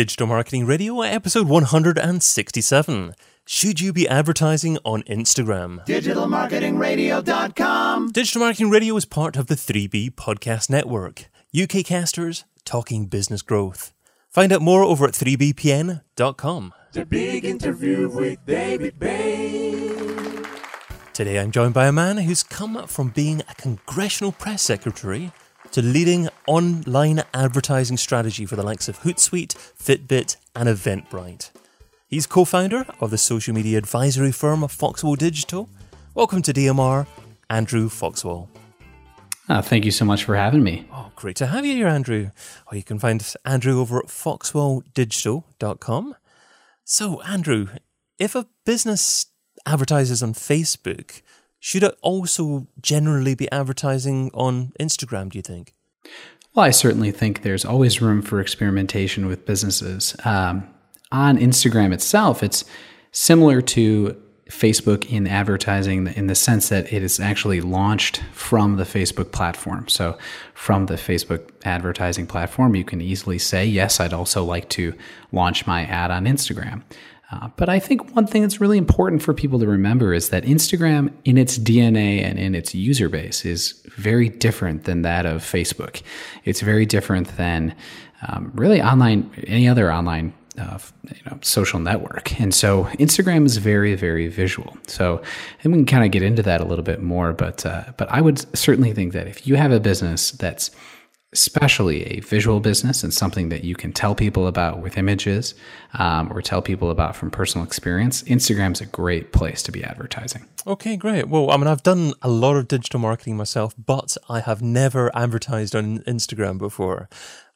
Digital Marketing Radio, episode 167. Should you be advertising on Instagram? DigitalMarketingRadio.com. Digital Marketing Radio is part of the 3B Podcast Network, UK casters talking business growth. Find out more over at 3bpn.com. The big interview with David Bain. Today I'm joined by a man who's come from being a congressional press secretary to leading online advertising strategy for the likes of Hootsuite, Fitbit, and Eventbrite. He's co founder of the social media advisory firm Foxwell Digital. Welcome to DMR, Andrew Foxwell. Uh, thank you so much for having me. Oh, great to have you here, Andrew. Oh, you can find Andrew over at foxwelldigital.com. So, Andrew, if a business advertises on Facebook, should it also generally be advertising on Instagram, do you think? Well, I certainly think there's always room for experimentation with businesses. Um, on Instagram itself, it's similar to Facebook in advertising in the sense that it is actually launched from the Facebook platform. So, from the Facebook advertising platform, you can easily say, Yes, I'd also like to launch my ad on Instagram. Uh, but I think one thing that's really important for people to remember is that Instagram, in its DNA and in its user base, is very different than that of Facebook. It's very different than um, really online, any other online uh, you know, social network. And so Instagram is very, very visual. So and we can kind of get into that a little bit more. But uh, but I would certainly think that if you have a business that's especially a visual business and something that you can tell people about with images um, or tell people about from personal experience, Instagram's a great place to be advertising. Okay, great. Well, I mean, I've done a lot of digital marketing myself, but I have never advertised on Instagram before.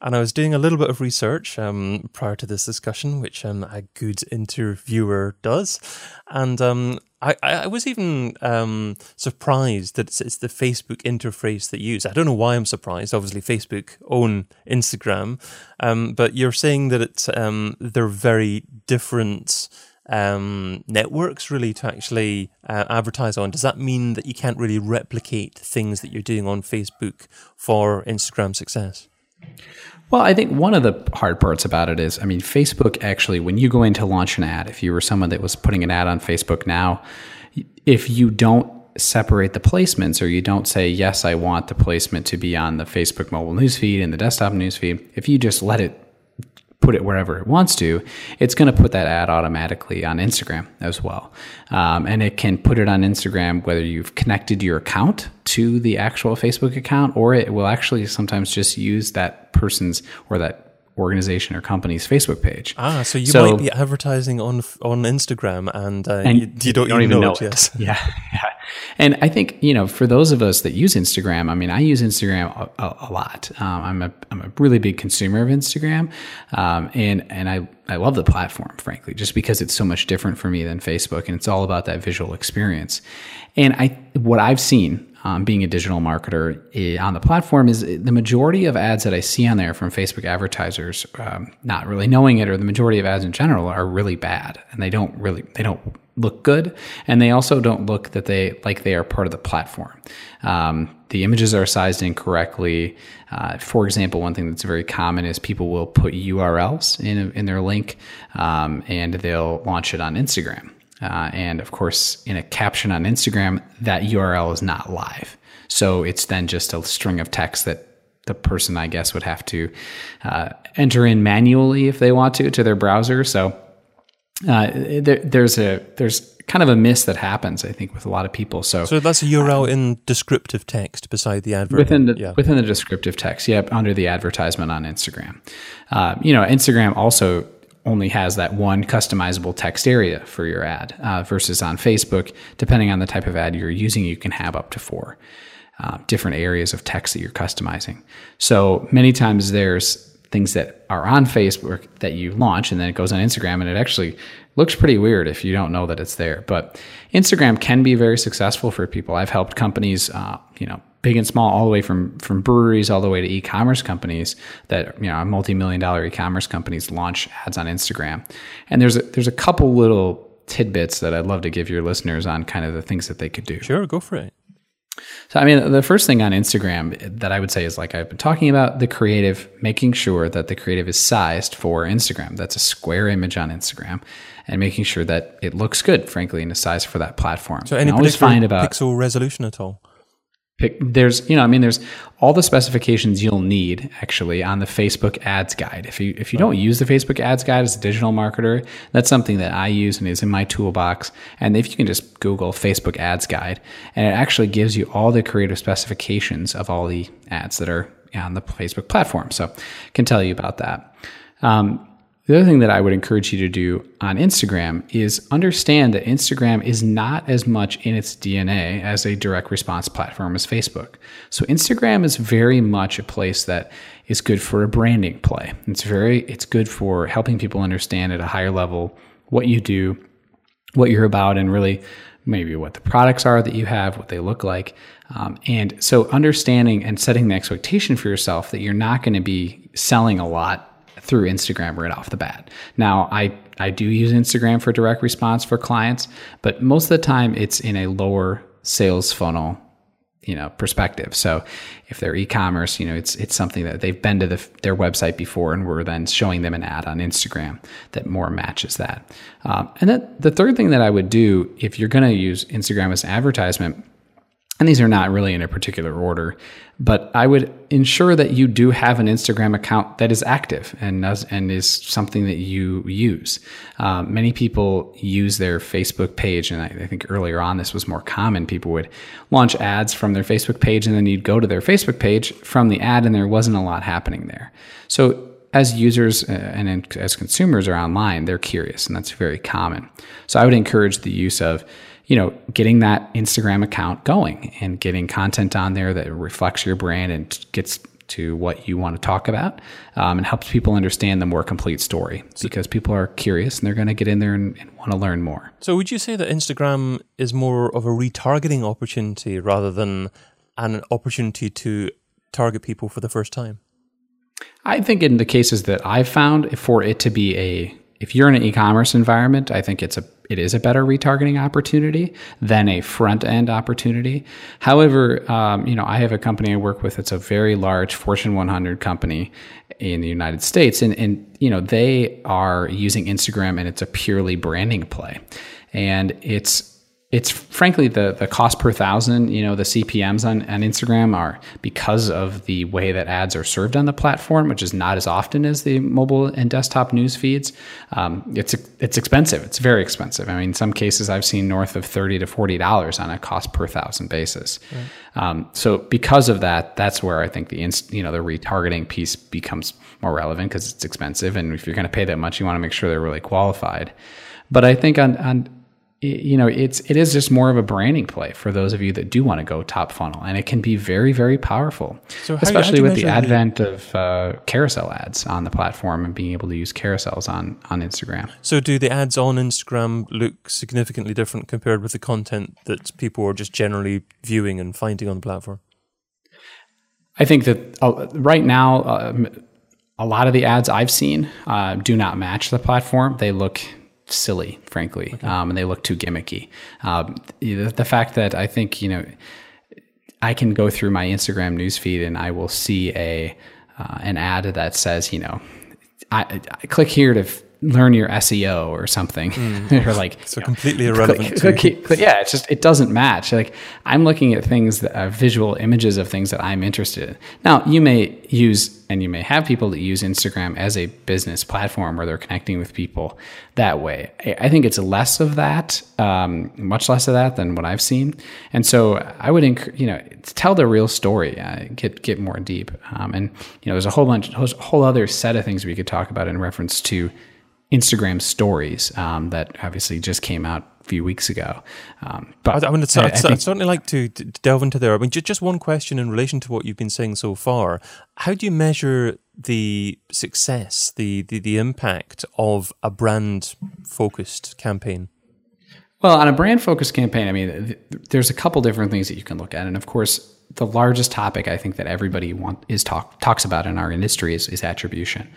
And I was doing a little bit of research um, prior to this discussion, which um, a good interviewer does. And um, I, I was even um, surprised that it's, it's, the Facebook interface that you use. I don't know why I'm surprised. Obviously, Facebook own Instagram, um, but you're saying that it's um, they're very different um, networks really to actually uh, advertise on. Does that mean that you can't really replicate things that you're doing on Facebook for Instagram success? Well, I think one of the hard parts about it is, I mean, Facebook actually, when you go in to launch an ad, if you were someone that was putting an ad on Facebook now, if you don't separate the placements or you don't say, yes, I want the placement to be on the Facebook mobile newsfeed and the desktop newsfeed, if you just let it put it wherever it wants to, it's going to put that ad automatically on Instagram as well. Um, and it can put it on Instagram whether you've connected your account to the actual Facebook account, or it will actually sometimes just use that person's or that organization or company's Facebook page. Ah, so you so, might be advertising on on Instagram and, uh, and you, you, don't, don't even know, know it. Yes. Yeah, yeah. And I think you know, for those of us that use Instagram, I mean, I use Instagram a, a, a lot. Um, I'm a I'm a really big consumer of Instagram, um, and and I I love the platform, frankly, just because it's so much different for me than Facebook, and it's all about that visual experience. And I what I've seen um, being a digital marketer eh, on the platform is the majority of ads that I see on there from Facebook advertisers, um, not really knowing it, or the majority of ads in general are really bad, and they don't really they don't look good, and they also don't look that they like they are part of the platform. Um, the images are sized incorrectly. Uh, for example, one thing that's very common is people will put URLs in in their link, um, and they'll launch it on Instagram. Uh, and of course, in a caption on Instagram, that URL is not live. So it's then just a string of text that the person, I guess, would have to uh, enter in manually if they want to to their browser. So uh, there, there's a there's kind of a miss that happens, I think, with a lot of people. So, so that's a URL in descriptive text beside the advert within the yeah. within the descriptive text. Yep, under the advertisement on Instagram. Uh, you know, Instagram also only has that one customizable text area for your ad uh, versus on Facebook, depending on the type of ad you're using, you can have up to four uh, different areas of text that you're customizing. So many times there's things that are on Facebook that you launch and then it goes on Instagram and it actually looks pretty weird if you don't know that it's there. But Instagram can be very successful for people. I've helped companies, uh, you know, big and small, all the way from from breweries all the way to e-commerce companies that you know multi-million dollar e-commerce companies launch ads on Instagram. And there's a, there's a couple little tidbits that I'd love to give your listeners on kind of the things that they could do. Sure, go for it. So, I mean, the first thing on Instagram that I would say is like I've been talking about the creative, making sure that the creative is sized for Instagram. That's a square image on Instagram, and making sure that it looks good, frankly, in is size for that platform. So, any always particular find about pixel resolution at all? Pick there's you know i mean there's all the specifications you'll need actually on the facebook ads guide. If you if you don't use the facebook ads guide as a digital marketer that's something that i use and is in my toolbox. And if you can just google facebook ads guide and it actually gives you all the creative specifications of all the ads that are on the facebook platform. So I can tell you about that. Um, the other thing that I would encourage you to do on Instagram is understand that Instagram is not as much in its DNA as a direct response platform as Facebook. So Instagram is very much a place that is good for a branding play. It's very it's good for helping people understand at a higher level what you do, what you're about, and really maybe what the products are that you have, what they look like. Um, and so understanding and setting the expectation for yourself that you're not going to be selling a lot through Instagram right off the bat. Now, I I do use Instagram for direct response for clients, but most of the time it's in a lower sales funnel, you know, perspective. So if they're e-commerce, you know, it's it's something that they've been to the, their website before, and we're then showing them an ad on Instagram that more matches that. Um, and then the third thing that I would do if you're going to use Instagram as advertisement and these are not really in a particular order, but I would ensure that you do have an Instagram account that is active and does, and is something that you use. Um, many people use their Facebook page, and I, I, think earlier on this was more common. People would launch ads from their Facebook page, and then you'd go to their Facebook page from the ad, and there wasn't a lot happening there. So as users uh, and as consumers are online, they're curious, and that's very common. So I would encourage the use of you know, getting that Instagram account going and getting content on there that reflects your brand and gets to what you want to talk about um, and helps people understand the more complete story because people are curious and they're going to get in there and, and want to learn more. So, would you say that Instagram is more of a retargeting opportunity rather than an opportunity to target people for the first time? I think in the cases that I've found, for it to be a if you're in an e-commerce environment, I think it's a it is a better retargeting opportunity than a front end opportunity. However, um, you know, I have a company I work with. It's a very large Fortune 100 company in the United States, and and you know they are using Instagram, and it's a purely branding play, and it's it's frankly the the cost per thousand you know the cpms on, on instagram are because of the way that ads are served on the platform which is not as often as the mobile and desktop news feeds. Um, it's it's expensive. It's very expensive. I mean in some cases i've seen north of 30 to 40 dollars on a cost per thousand basis. Right. um, so because of that that's where i think the inst, you know the retargeting piece becomes more relevant because it's expensive and if you're going to pay that much you want to make sure they're really qualified. But i think on on you know it's it is just more of a branding play for those of you that do want to go top funnel and it can be very very powerful. So especially with the advent the... of uh, carousel ads on the platform and being able to use carousels on on instagram. So do the ads on instagram look significantly different compared with the content that people are just generally viewing and finding on the platform? I think that uh, right now uh, a lot of the ads i've seen uh, do not match the platform. They look silly, frankly, okay. um, and they look too gimmicky. Um, the, the, fact that I think you know I can go through my Instagram newsfeed and I will see a uh, an ad that says you know I, I click here to learn your SEO or something. Mm. or like so completely know, irrelevant. Click, click, click, yeah, it's just it doesn't match. Like I'm looking at things that are visual images of things that I'm interested in. Now you may use and you may have people that use Instagram as a business platform where they're connecting with people that way. I think it's less of that, um, much less of that than what I've seen. And so I would, enc- you know, tell the real story, uh, get get more deep. Um, and you know, there's a whole bunch, a whole other set of things we could talk about in reference to Instagram stories um, that obviously just came out a few weeks ago. Um, but I, I, mean, I, I I'd, certainly like to, to, delve into there. I mean, just, just one question in relation to what you've been saying so far. How do you measure the success, the, the, the impact of a brand focused campaign? Well, on a brand focused campaign, I mean, th- there's a couple different things that you can look at. And of course, the largest topic I think that everybody want, is talk, talks about in our industry is, is attribution.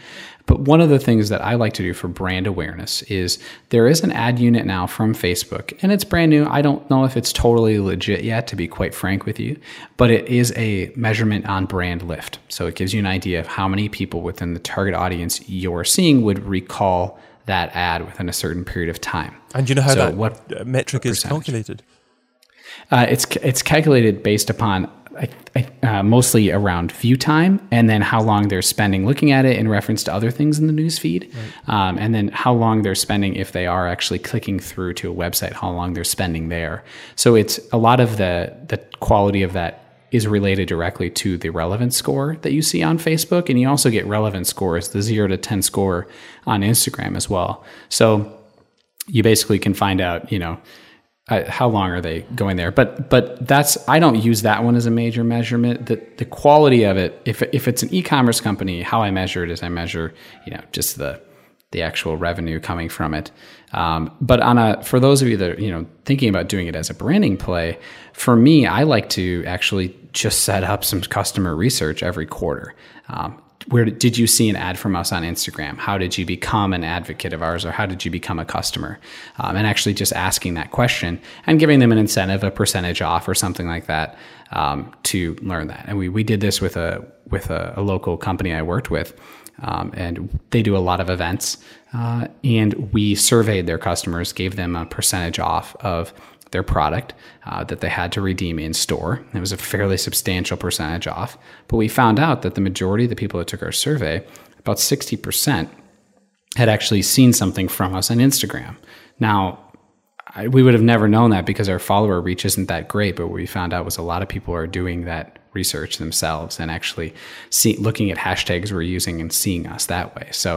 But one of the things that I like to do for brand awareness is there is an ad unit now from Facebook, and it's brand new. I don't know if it's totally legit yet, to be quite frank with you, but it is a measurement on brand lift. So it gives you an idea of how many people within the target audience you're seeing would recall that ad within a certain period of time. And you know how so that what metric is calculated? Uh, it's it's calculated based upon uh, mostly around view time and then how long they're spending looking at it in reference to other things in the news feed. Right. um, and then how long they're spending if they are actually clicking through to a website how long they're spending there. So it's a lot of the the quality of that is related directly to the relevance score that you see on Facebook and you also get relevance scores the 0 to 10 score on Instagram as well. So you basically can find out you know uh, how long are they going there? But but that's I don't use that one as a major measurement. The the quality of it, if if it's an e-commerce company, how I measure it is I measure you know just the the actual revenue coming from it. Um, but on a for those of you that are, you know thinking about doing it as a branding play, for me, I like to actually just set up some customer research every quarter. Um, where did you see an ad from us on Instagram? How did you become an advocate of ours, or how did you become a customer? Um, and actually just asking that question and giving them an incentive, a percentage off, or something like that um, to learn that. And we we did this with a with a, a local company I worked with. Um, and they do a lot of events. Uh, and we surveyed their customers, gave them a percentage off of their product uh, that they had to redeem in store. It was a fairly substantial percentage off. But we found out that the majority of the people that took our survey, about 60%, had actually seen something from us on Instagram. Now, I, we would have never known that because our follower reach isn't that great. But what we found out was a lot of people are doing that research themselves and actually see, looking at hashtags we're using and seeing us that way. So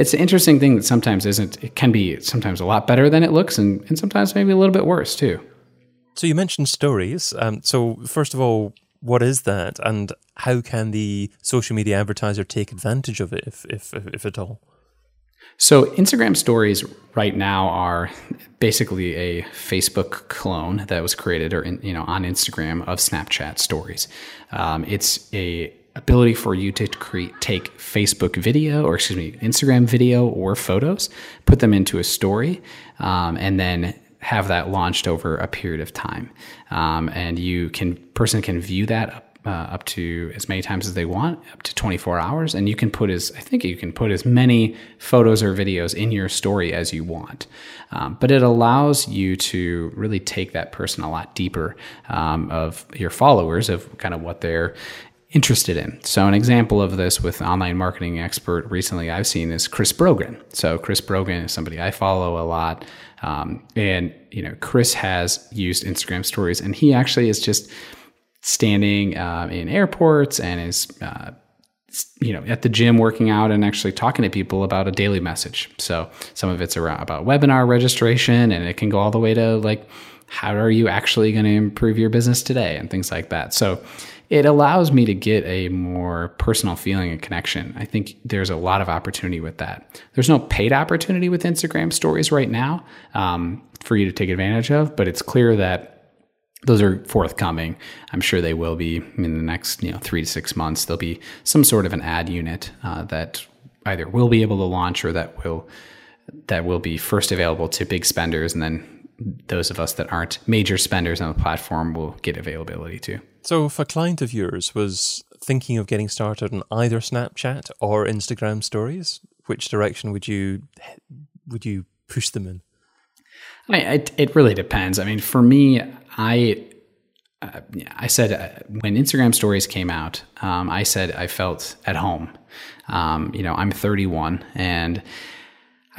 it's an interesting thing that sometimes isn't, it can be sometimes a lot better than it looks and, and sometimes maybe a little bit worse too. So you mentioned stories. Um, so first of all, what is that and how can the social media advertiser take advantage of it if, if, if at all? So Instagram stories right now are basically a Facebook clone that was created or in, you know on Instagram of Snapchat stories. Um, it's a ability for you to create take Facebook video or excuse me Instagram video or photos, put them into a story, um, and then have that launched over a period of time. Um, and you can person can view that uh, up to as many times as they want, up to 24 hours. And you can put as, I think you can put as many photos or videos in your story as you want. Um, but it allows you to really take that person a lot deeper um, of your followers, of kind of what they're interested in. So, an example of this with online marketing expert recently I've seen is Chris Brogan. So, Chris Brogan is somebody I follow a lot. Um, and, you know, Chris has used Instagram stories and he actually is just standing uh, in airports and is uh, you know at the gym working out and actually talking to people about a daily message. So some of it's around about webinar registration and it can go all the way to like how are you actually going to improve your business today and things like that. So it allows me to get a more personal feeling and connection. I think there's a lot of opportunity with that. There's no paid opportunity with instagram stories right now um, for you to take advantage of but it's clear that those are forthcoming. I'm sure they will be in the next you know three to six months. There'll be some sort of an ad unit uh, that either will be able to launch or that will that will be first available to big spenders, and then those of us that aren't major spenders on the platform will get availability to. So, if a client of yours was thinking of getting started on either Snapchat or Instagram Stories, which direction would you would you push them in? I mean, it, it really depends. I mean, for me, I uh, I said uh, when Instagram stories came out, um, I said I felt at home. Um, you know, I'm 31 and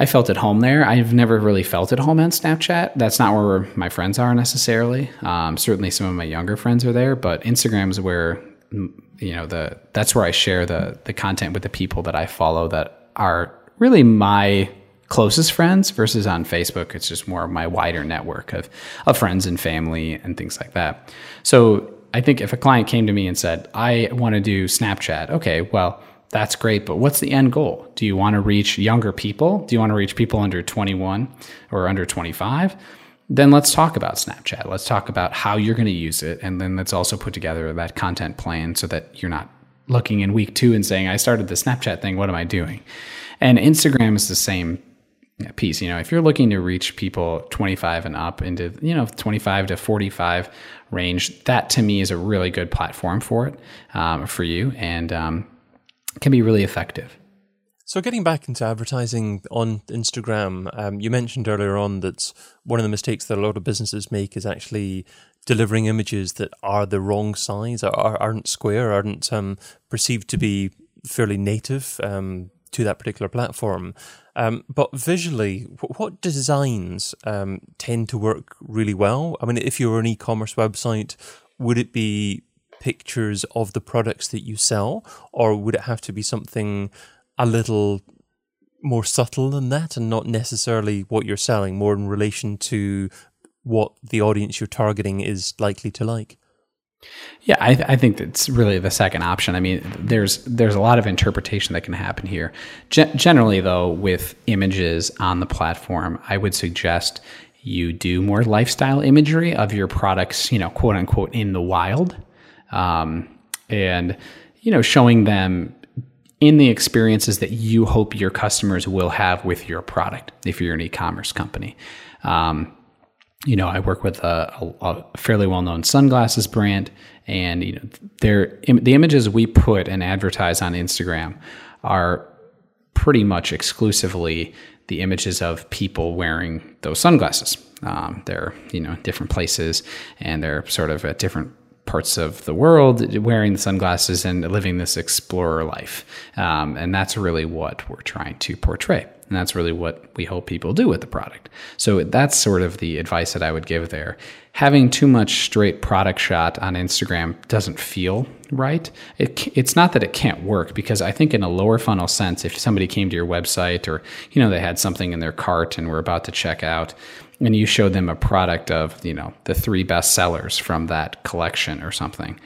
I felt at home there. I've never really felt at home on Snapchat. That's not where my friends are necessarily. Um, certainly, some of my younger friends are there, but Instagram is where you know the that's where I share the the content with the people that I follow that are really my closest friends versus on Facebook. It's just more of my wider network of, of friends and family and things like that. So I think if a client came to me and said, I want to do Snapchat, okay, well, that's great, but what's the end goal? Do you want to reach younger people? Do you want to reach people under 21 or under 25? then let's talk about Snapchat. Let's talk about how you're going to use it. And then let's also put together that content plan so that you're not looking in week two and saying, I started the Snapchat thing. What am I doing? And Instagram is the same piece. You know, if you're looking to reach people 25 and up into, you know, 25 to 45 range, that to me is a really good platform for it, um, for you, and um, can be really effective. So, getting back into advertising on Instagram, um, you mentioned earlier on that one of the mistakes that a lot of businesses make is actually delivering images that are the wrong size, or aren't square, aren't um, perceived to be fairly native um, to that particular platform. Um, but visually, what designs um, tend to work really well? I mean, if you're an e commerce website, would it be pictures of the products that you sell, or would it have to be something a little more subtle than that and not necessarily what you're selling, more in relation to what the audience you're targeting is likely to like? Yeah, I, th- I, think that's really the second option. I mean, there's there's a lot of interpretation that can happen here. Gen- generally, though, with images on the platform, I would suggest you do more lifestyle imagery of your products, you know, quote unquote, in the wild, um, and you know, showing them in the experiences that you hope your customers will have with your product if you're an e-commerce company. Um, you know, I work with a, a, a fairly well-known sunglasses brand, and you know, they're, the images we put and advertise on Instagram are pretty much exclusively the images of people wearing those sunglasses. Um, they're you know different places, and they're sort of at different parts of the world wearing the sunglasses and living this explorer life. Um, and that's really what we're trying to portray. And that's really what we hope people do with the product. So that's sort of the advice that I would give there. Having too much straight product shot on Instagram doesn't feel right. It, it's not that it can't work because I think in a lower funnel sense, if somebody came to your website or, you know, they had something in their cart and were about to check out, and you showed them a product of you know the three best sellers from that collection or something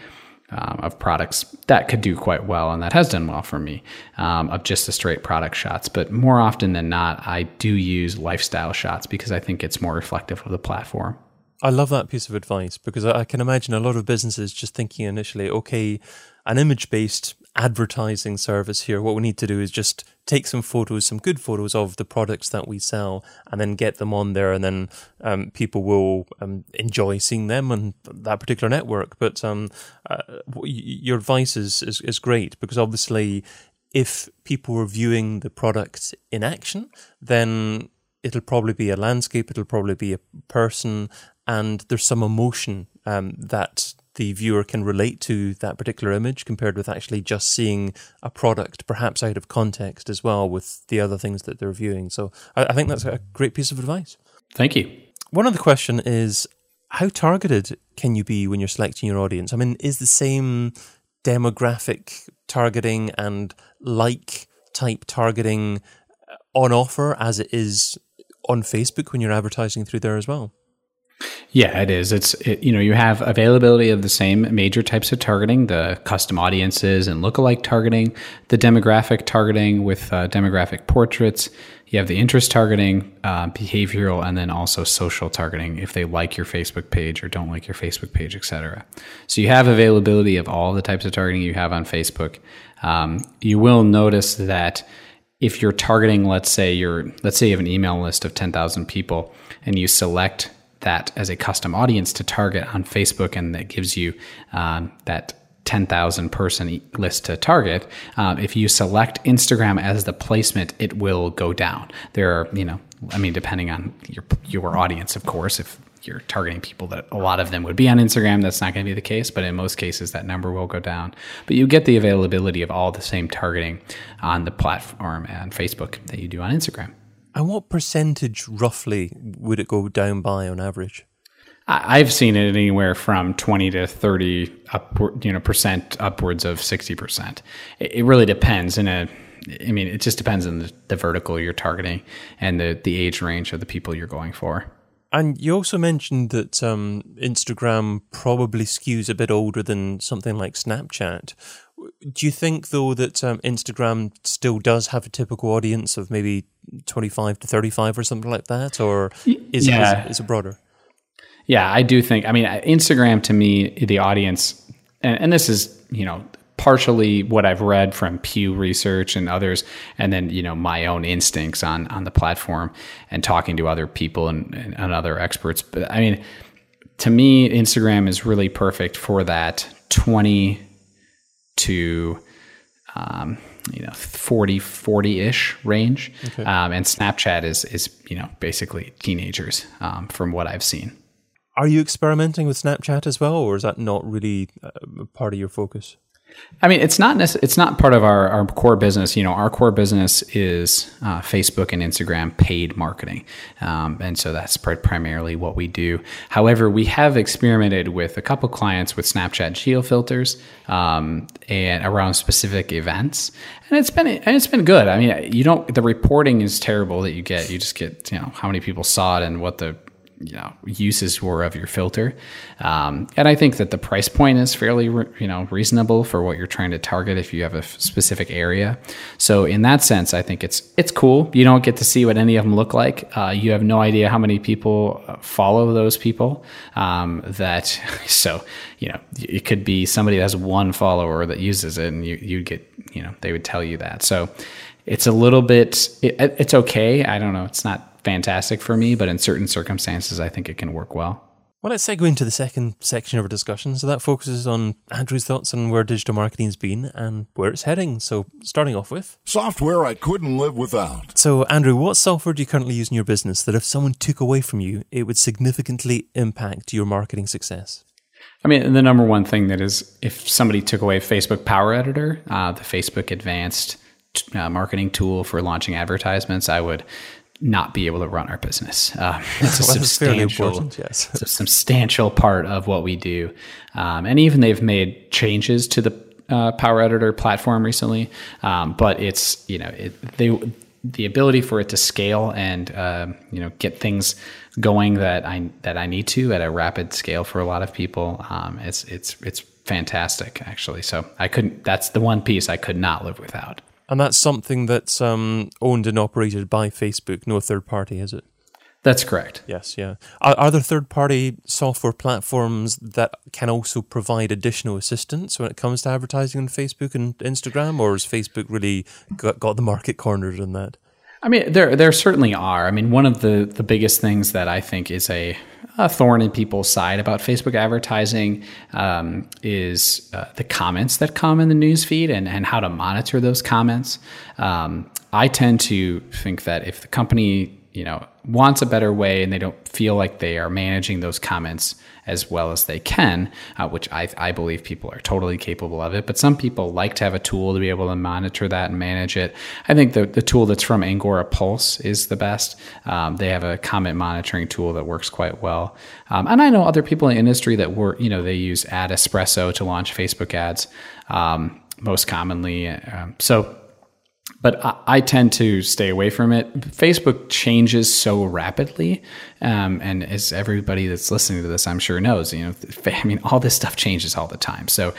um, of products that could do quite well and that has done well for me um, of just the straight product shots. But more often than not i do use lifestyle shots because i think it's more reflective of the platform. I love that piece of advice because I can imagine a lot of businesses just thinking initially, okay, an image based advertising service here. What we need to do is just take some photos, some good photos of the products that we sell, and then get them on there, and then um, people will um, enjoy seeing them on that particular network. But um, uh, your advice is, is, is great because obviously, if people are viewing the product in action, then it'll probably be a landscape, it'll probably be a person, and there's some emotion um, that the viewer can relate to that particular image compared with actually just seeing a product, perhaps out of context as well with the other things that they're viewing. So I, I think that's a great piece of advice. Thank you. One other question is how targeted can you be when you're selecting your audience? I mean, is the same demographic targeting and like type targeting on offer as it is on Facebook when you're advertising through there as well? Yeah, it is. It's it, you know you have availability of the same major types of targeting: the custom audiences and lookalike targeting, the demographic targeting with uh, demographic portraits. You have the interest targeting, uh, behavioral, and then also social targeting if they like your Facebook page or don't like your Facebook page, etc. So you have availability of all the types of targeting you have on Facebook. Um, you will notice that if you're targeting, let's say you're let's say you have an email list of ten thousand people, and you select that as a custom audience to target on Facebook, and that gives you um, that 10,000 person list to target. Um, if you select Instagram as the placement, it will go down. There are, you know, I mean, depending on your your audience, of course, if you're targeting people that a lot of them would be on Instagram, that's not going to be the case. But in most cases, that number will go down. But you get the availability of all the same targeting on the platform and Facebook that you do on Instagram. And what percentage roughly would it go down by on average? I've seen it anywhere from 20 to 30 upward, you know, percent upwards of 60%. It really depends in a I mean, it just depends on the, the vertical you're targeting and the, the age range of the people you're going for. And you also mentioned that um, Instagram probably skews a bit older than something like Snapchat. Do you think, though, that um, Instagram still does have a typical audience of maybe 25 to 35 or something like that? Or is, yeah. it, is, is it broader? Yeah, I do think. I mean, Instagram to me, the audience, and, and this is you know partially what I've read from Pew Research and others, and then you know my own instincts on on the platform and talking to other people and, and, and other experts. But I mean, to me, Instagram is really perfect for that twenty to um, you know 40 40-ish range. Okay. um, and snapchat is is you know basically teenagers um, from what i've seen. Are you experimenting with snapchat as well or is that not really uh, part of your focus I mean, it's not it's not part of our, our core business. You know, our core business is uh, Facebook and Instagram paid marketing, um, and so that's pr- primarily what we do. However, we have experimented with a couple clients with Snapchat geo filters um, and around specific events, and it's been and it's been good. I mean, you don't the reporting is terrible that you get. You just get you know how many people saw it and what the you know uses were of your filter. Um, and i think that the price point is fairly you know reasonable for what you're trying to target if you have a specific area. So in that sense i think it's it's cool. You don't get to see what any of them look like. Uh, you have no idea how many people uh, follow those people um, that so you know it could be somebody that has one follower that uses it and you you get you know they would tell you that. So it's a little bit it, it's okay. I don't know. It's not fantastic for me, but in certain circumstances, I think it can work well. Well, let's segue into the second section of our discussion. So that focuses on Andrew's thoughts on where digital marketing's been and where it's heading. So starting off with software I couldn't live without. So Andrew, what software do you currently use in your business that if someone took away from you, it would significantly impact your marketing success? I mean, the number one thing that is if somebody took away Facebook Power Editor, uh, the Facebook Advanced uh, marketing tool for launching advertisements, I would not be able to run our business. Uh, it's a well, substantial, yes. it's a substantial part of what we do. Um, and even they've made changes to the uh, Power Editor platform recently, um, but it's you know it, they the ability for it to scale and uh, you know get things going that I that I need to at a rapid scale for a lot of people. Um, it's it's it's fantastic actually. So I couldn't. That's the one piece I could not live without. And that's something that's um, owned and operated by Facebook, no third party, is it? That's correct. Yes, yeah. Are, are there third party software platforms that can also provide additional assistance when it comes to advertising on Facebook and Instagram, or has Facebook really got, got the market cornered in that? I mean, there there certainly are. I mean, one of the the biggest things that I think is a, a thorn in people's side about Facebook advertising um, is uh, the comments that come in the newsfeed and and how to monitor those comments. Um, I tend to think that if the company you know wants a better way and they don't feel like they are managing those comments as well as they can, uh, which I, I believe people are totally capable of it. But some people like to have a tool to be able to monitor that and manage it. I think the, the tool that's from Agora Pulse is the best. Um, they have a comment monitoring tool that works quite well. Um, and I know other people in the industry that work, you know, they use Ad Espresso to launch Facebook ads um, most commonly. Um, so but I, I, tend to stay away from it. Facebook changes so rapidly, um, and as everybody that's listening to this, I'm sure knows, you know, I mean, all this stuff changes all the time. So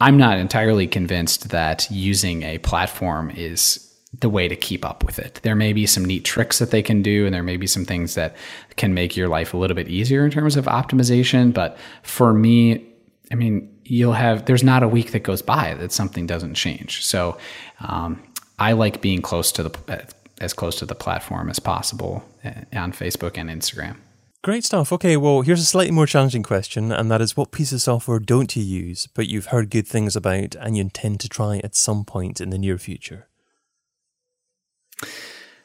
I'm not entirely convinced that using a platform is the way to keep up with it. There may be some neat tricks that they can do, and there may be some things that can make your life a little bit easier in terms of optimization. But for me, I mean, you'll have there's not a week that goes by that something doesn't change. So um, I like being close to the as close to the platform as possible eh, on Facebook and Instagram. Great stuff. Okay, well, here's a slightly more challenging question, and that is what piece of software don't you use, but you've heard good things about and you intend to try at some point in the near future?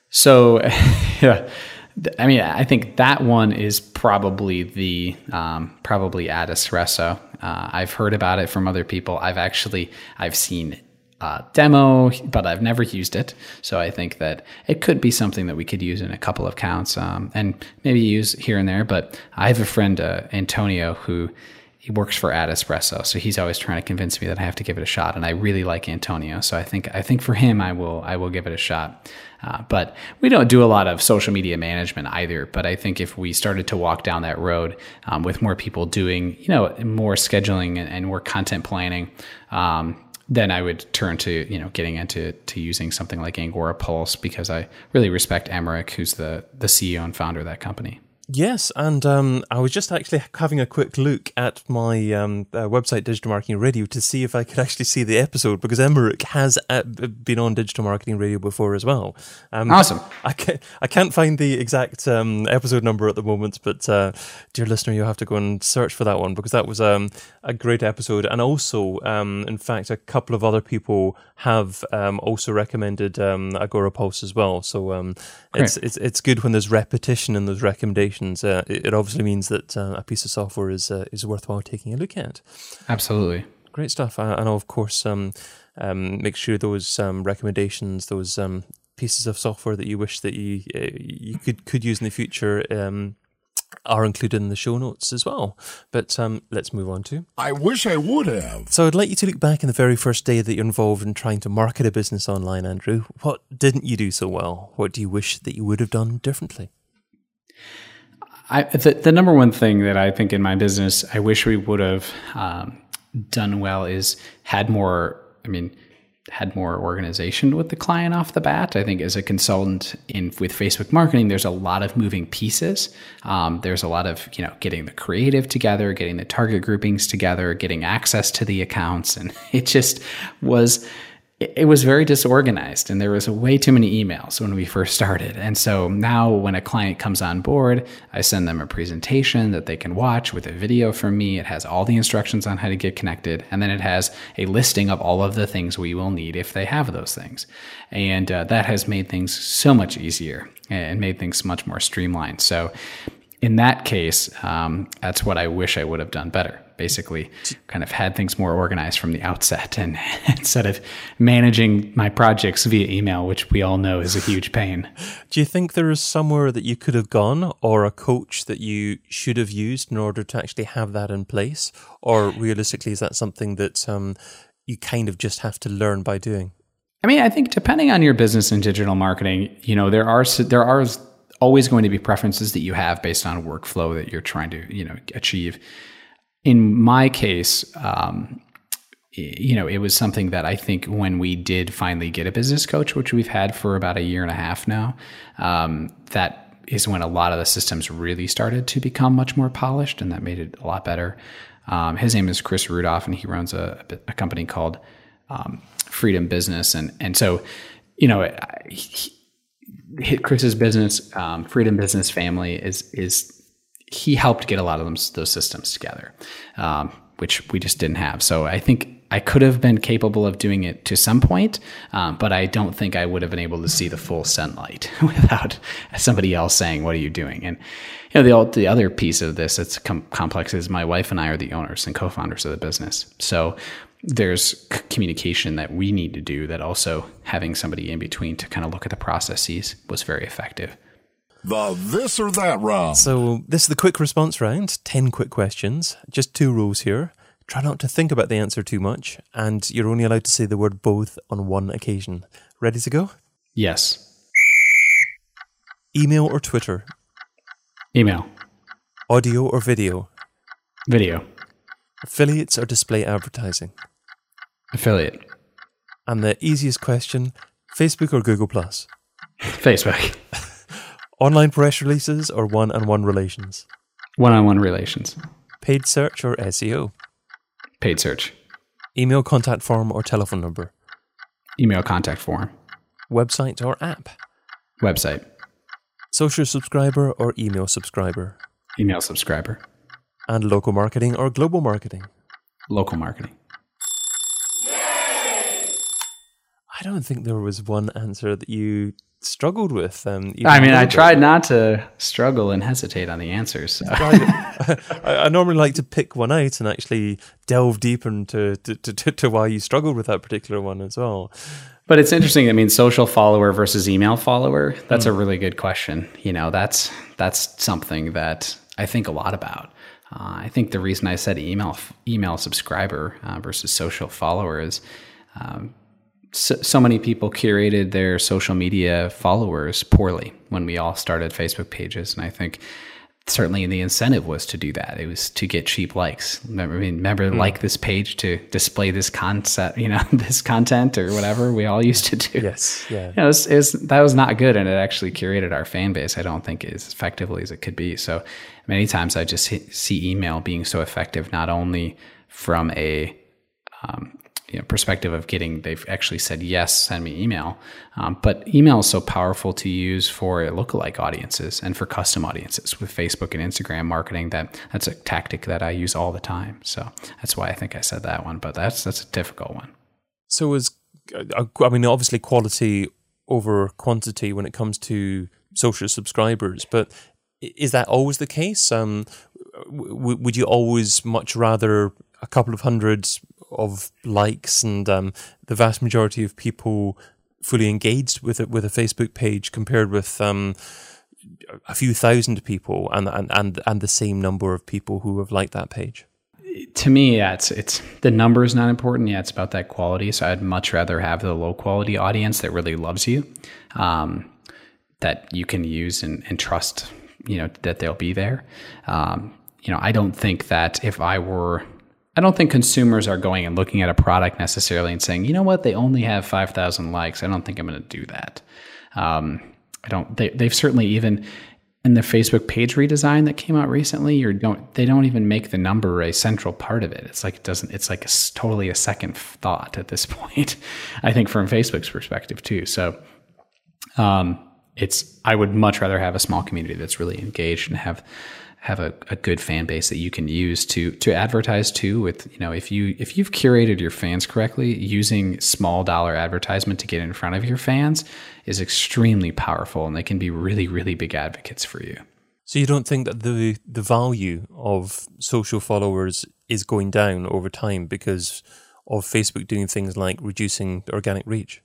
So, yeah. I mean, I think that one is probably the um, probably Ad Espresso. Uh, I've heard about it from other people. I've actually I've seen uh, demo, but I've never used it. So I think that it could be something that we could use in a couple of counts um, and maybe use here and there. But I have a friend, uh, Antonio, who he works for Ad Espresso, so he's always trying to convince me that I have to give it a shot, and I really like Antonio. So I think I think for him, I will I will give it a shot. Uh, but we don't do a lot of social media management either. But I think if we started to walk down that road um, with more people doing, you know, more scheduling and, and more content planning, um, then I would turn to you know getting into to using something like Agora Pulse because I really respect Emeric, who's the the CEO and founder of that company. Yes, and um, I was just actually having a quick look at my um, uh, website, Digital Marketing Radio, to see if I could actually see the episode because Emeric has uh, been on Digital Marketing Radio before as well. Um, awesome. I can't, I can't find the exact um, episode number at the moment, but uh, dear listener, you'll have to go and search for that one because that was um, a great episode. And also, um, in fact, a couple of other people have also recommended Agora Pulse as well. So it's, it's, it's good when there's repetition in those recommendations uh, it, it, obviously means that uh, a piece of software is uh, is worthwhile taking a look at. Absolutely, great stuff. and I'll of course, um, um, make sure those um, recommendations, those um, pieces of software that you wish that you uh, you could could use in the future. Um, are included in the show notes as well. But um, let's move on to. I wish I would have. So I'd like you to look back in the very first day that you're involved in trying to market a business online, Andrew. What didn't you do so well? What do you wish that you would have done differently? I, the, the, number one thing that I think in my business, I wish we would have um, done well is had more. I mean, had more organization with the client off the bat. I think as a consultant in with Facebook marketing, there's a lot of moving pieces. Um, there's a lot of you know getting the creative together, getting the target groupings together, getting access to the accounts, and it just was it was very disorganized and there was way too many emails when we first started. And so now when a client comes on board, I send them a presentation that they can watch with a video from me. It has all the instructions on how to get connected. And then it has a listing of all of the things we will need if they have those things. And uh, that has made things so much easier and made things much more streamlined. So in that case, um, that's what I wish I would have done better. Basically, kind of had things more organized from the outset, and instead of managing my projects via email, which we all know is a huge pain. Do you think there is somewhere that you could have gone, or a coach that you should have used in order to actually have that in place, or realistically, is that something that um, you kind of just have to learn by doing? I mean, I think depending on your business and digital marketing, you know, there are there are always going to be preferences that you have based on workflow that you're trying to you know achieve. In my case, um, you know, it was something that I think when we did finally get a business coach, which we've had for about a year and a half now, um, that is when a lot of the systems really started to become much more polished, and that made it a lot better. Um, his name is Chris Rudolph, and he runs a, a company called um, Freedom Business, and and so, you know, hit Chris's business, um, Freedom Business Family is is he helped get a lot of them those systems together, um, which we just didn't have. So I think I could have been capable of doing it to some point, um, but I don't think I would have been able to see the full sunlight without somebody else saying, "What are you doing?" And you know, the the other piece of this that's com- complex is my wife and I are the owners and co-founders of the business. So there's communication that we need to do that also having somebody in between to kind of look at the processes was very effective. The this or that round. So this is the quick response round. 10 quick questions. Just two rules here. Try not to think about the answer too much, and you're only allowed to say the word both on one occasion. Ready to go? Yes. Email or Twitter? Email. Audio or video? Video. Affiliates or display advertising? Affiliate. And the easiest question Facebook or Google Plus? Facebook. Online press releases or one on one relations? One on one relations. Paid search or SEO? Paid search. Email contact form or telephone number? Email contact form. Website or app? Website. Social subscriber or email subscriber? Email subscriber. And local marketing or global marketing? Local marketing. I don't think there was one answer that you struggled with. Um, I mean, I tried not to struggle and hesitate on the answers. So. I, I, normally like to pick one out and actually delve deep into to, to, to, why you struggled with that particular one as well. But it's interesting. I mean, social follower versus email follower. That's mm. a really good question. You know, that's that's something that I think a lot about. Uh, I think the reason I said email email subscriber uh, versus social follower is um, so, so, many people curated their social media followers poorly when we all started Facebook pages, and I think certainly the incentive was to do that. It was to get cheap likes. Remember, I mean, remember mm. like this page to display this concept, you know, this content or whatever we all used to do. Yes, yeah. You know, it was, it was, that was not good, and it actually curated our fan base. I don't think as effectively as it could be. So many times I just see email being so effective, not only from a um, you know, perspective of getting they've actually said yes send me email. Um, but email is so powerful to use for lookalike audiences and for custom audiences with facebook and instagram marketing that that's a tactic that i use all the time. So that's why i think i said that one but that's that's a difficult one. So is uh, i mean obviously quality over quantity when it comes to social subscribers but is that always the case? Um, w- would you always much rather a couple of hundreds of likes and um, the vast majority of people fully engaged with it with a Facebook page compared with um, a few thousand people and, and and and the same number of people who have liked that page. To me, yeah, it's it's the number is not important. Yeah, it's about that quality. So I'd much rather have the low quality audience that really loves you, um, that you can use and, and trust. You know that they'll be there. Um, you know, I don't think that if I were I don't think consumers are going and looking at a product necessarily and saying, you know what, they only have 5,000 likes. I don't think I'm going to do that. Um, I don't, they, they've certainly even in the Facebook page redesign that came out recently, you don't, they don't even make the number a central part of it. It's like, it doesn't, it's like a, totally a second thought at this point, I think from Facebook's perspective too. So, um, it's, I would much rather have a small community that's really engaged and have, have a, a good fan base that you can use to to advertise to with you know if you if you've curated your fans correctly using small dollar advertisement to get in front of your fans is extremely powerful and they can be really really big advocates for you. So you don't think that the the value of social followers is going down over time because of Facebook doing things like reducing organic reach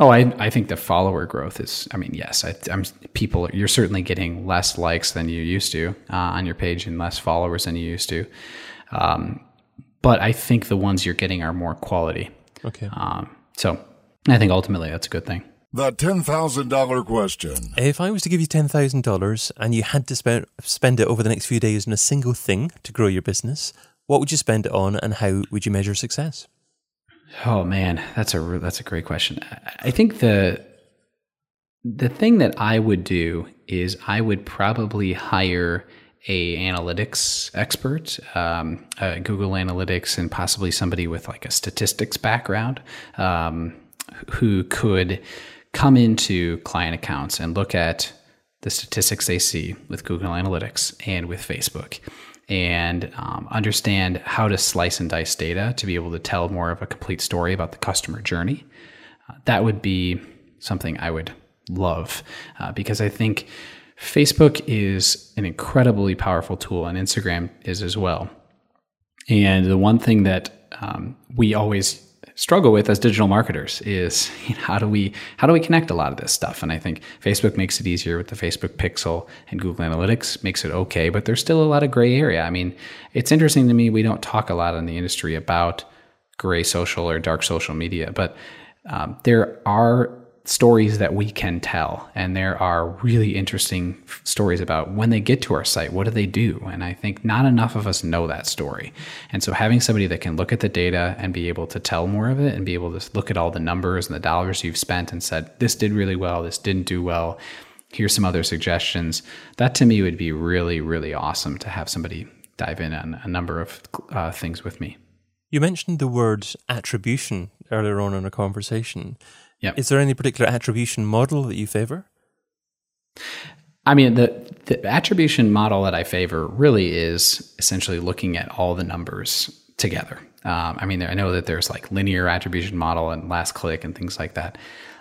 Oh, I, I think the follower growth is, I mean, yes, I, am people, you're certainly getting less likes than you used to uh, on your page and less followers than you used to. Um, but I think the ones you're getting are more quality. Okay. Um, so I think ultimately that's a good thing. The $10,000 question. If I was to give you $10,000 and you had to spend, spend it over the next few days on a single thing to grow your business, what would you spend it on and how would you measure success? Oh man, that's a that's a great question. I think the the thing that I would do is I would probably hire a analytics expert, um, uh, Google Analytics, and possibly somebody with like a statistics background um, who could come into client accounts and look at the statistics they see with Google Analytics and with Facebook and um, understand how to slice and dice data to be able to tell more of a complete story about the customer journey. Uh, that would be something I would love uh, because I think Facebook is an incredibly powerful tool and Instagram is as well. And the one thing that um, we always struggle with as digital marketers is you know, how do we how do we connect a lot of this stuff? And i think facebook makes it easier with the facebook pixel and google analytics makes it okay but there's still a lot of gray area. I mean it's interesting to me we don't talk a lot in the industry about gray social or dark social media but um, there are stories that we can tell. And there are really interesting stories about when they get to our site, what do they do? And I think not enough of us know that story. And so having somebody that can look at the data and be able to tell more of it and be able to look at all the numbers and the dollars you've spent and said, this did really well, this didn't do well. Here's some other suggestions. That to me would be really, really awesome to have somebody dive in on a number of uh, things with me. You mentioned the word attribution earlier on in a conversation. Yeah. Is there any particular attribution model that you favor? I mean, the, the attribution model that I favor really is essentially looking at all the numbers together. Um, I mean, I know that there's like linear attribution model and last click and things like that.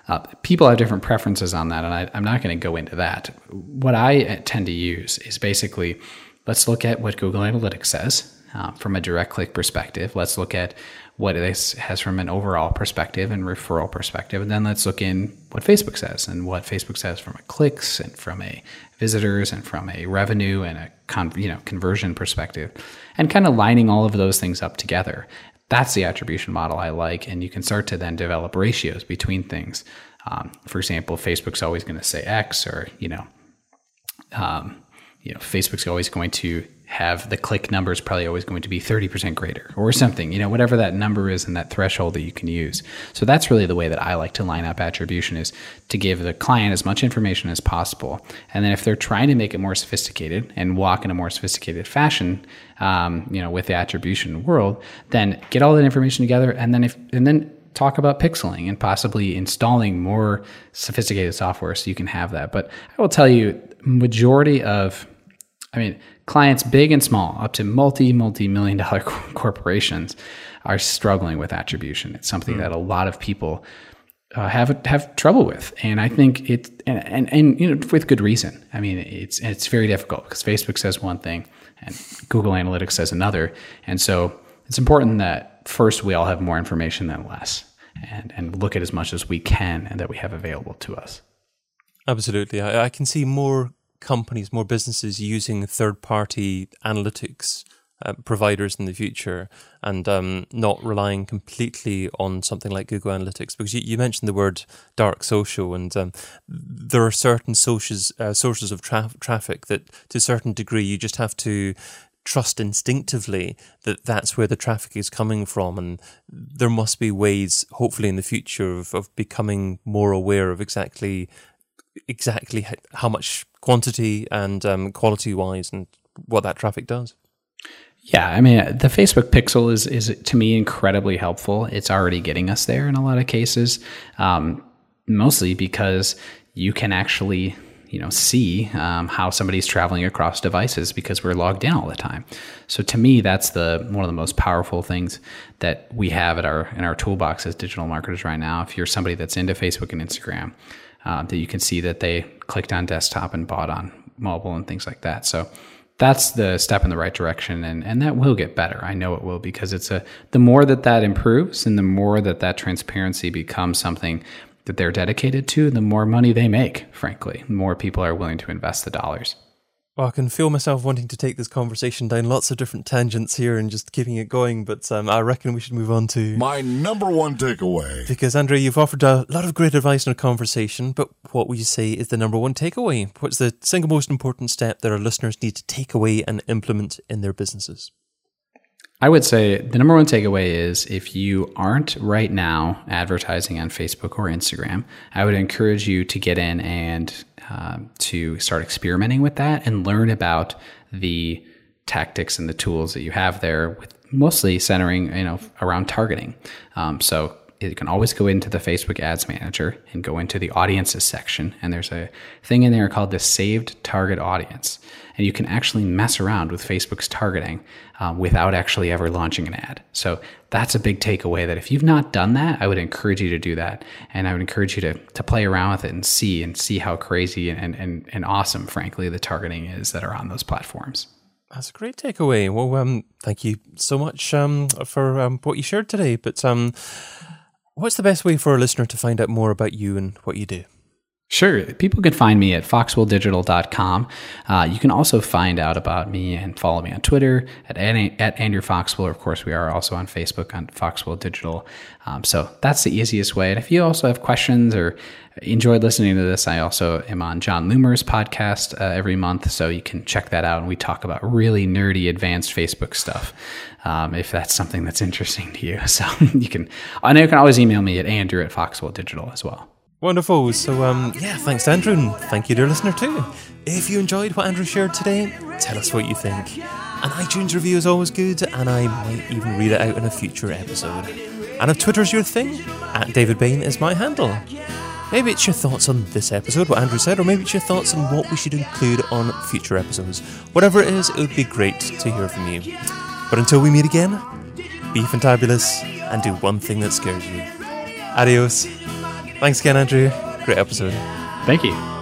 Uh, people have different preferences on that, and I, I'm not going to go into that. What I tend to use is basically let's look at what Google Analytics says uh, from a direct click perspective. Let's look at what this has from an overall perspective and referral perspective. And then let's look in what Facebook says and what Facebook says from a clicks and from a visitors and from a revenue and a con- you know conversion perspective and kind of lining all of those things up together. That's the attribution model I like. And you can start to then develop ratios between things. Um, for example, Facebook's always going to say X or, you know, um, you know, Facebook's always going to have the click number is probably always going to be 30% greater or something, you know, whatever that number is and that threshold that you can use. So that's really the way that I like to line up attribution is to give the client as much information as possible. And then if they're trying to make it more sophisticated and walk in a more sophisticated fashion, um, you know, with the attribution world, then get all that information together. And then if, and then talk about pixeling and possibly installing more sophisticated software so you can have that. But I will tell you, majority of, I mean, clients big and small, up to multi, multi million dollar corporations are struggling with attribution. It's something mm. that a lot of people uh, have have trouble with, and I think it and, and and you know with good reason. I mean, it's it's very difficult because Facebook says one thing and Google Analytics says another, and so it's important that first we all have more information than less, and and look at as much as we can and that we have available to us. Absolutely, I, I can see more companies, more businesses using third party analytics uh, providers in the future and um, not relying completely on something like Google Analytics. Because you, you mentioned the word dark social, and um, there are certain socials, uh, sources of tra- traffic that, to a certain degree, you just have to trust instinctively that that's where the traffic is coming from and there must be ways hopefully in the future of, of becoming more aware of exactly exactly how much quantity and um, quality wise and what that traffic does. Yeah, I mean, the Facebook Pixel is is to me incredibly helpful. It's already getting us there in a lot of cases, um, mostly because you can actually you know see um, how somebody's traveling across devices because we're logged in all the time. So to me, that's the one of the most powerful things that we have at our in our toolbox as digital marketers right now. If you're somebody that's into Facebook and Instagram, uh, that you can see that they clicked on desktop and bought on mobile and things like that. So that's the step in the right direction and, and that will get better. I know it will because it's a the more that that improves and the more that that transparency becomes something that they're dedicated to the more money they make frankly. The more people are willing to invest the dollars well, I can feel myself wanting to take this conversation down lots of different tangents here and just keeping it going, but um, I reckon we should move on to my number one takeaway. Because Andrew, you've offered a lot of great advice in a conversation, but what would you say is the number one takeaway? What's the single most important step that our listeners need to take away and implement in their businesses? I would say the number one takeaway is if you aren't right now advertising on Facebook or Instagram, I would encourage you to get in and um, to start experimenting with that and learn about the tactics and the tools that you have there with mostly centering you know around targeting. Um, so you can always go into the Facebook Ads Manager and go into the audiences section. And there's a thing in there called the saved target audience. And you can actually mess around with Facebook's targeting um, without actually ever launching an ad. So that's a big takeaway that if you've not done that, I would encourage you to do that. And I would encourage you to, to play around with it and see and see how crazy and, and, and awesome, frankly, the targeting is that are on those platforms. That's a great takeaway. Well, um, thank you so much um, for um, what you shared today. But um, What's the best way for a listener to find out more about you and what you do? Sure. People can find me at foxwelldigital.com. Uh, you can also find out about me and follow me on Twitter at, at Andrew Foxwell. Of course, we are also on Facebook on Foxwell Digital. Um, so that's the easiest way. And if you also have questions or enjoyed listening to this, I also am on Jon Loomer's podcast uh, every month. So you can check that out. And we talk about really nerdy, advanced Facebook stuff um, if that's something that's interesting to you. So you can, I know you can always email me at Andrew at Foxwell Digital as well. Wonderful. So, um, yeah, thanks, to Andrew, and thank you, dear listener, too. If you enjoyed what Andrew shared today, tell us what you think. An iTunes review is always good, and I might even read it out in a future episode. And if Twitter's your thing, at David Bain is my handle. Maybe it's your thoughts on this episode, what Andrew said, or maybe it's your thoughts on what we should include on future episodes. Whatever it is, it would be great to hear from you. But until we meet again, be fantabulous and do one thing that scares you. Adios. Thanks again, Andrew. Great episode. Thank you.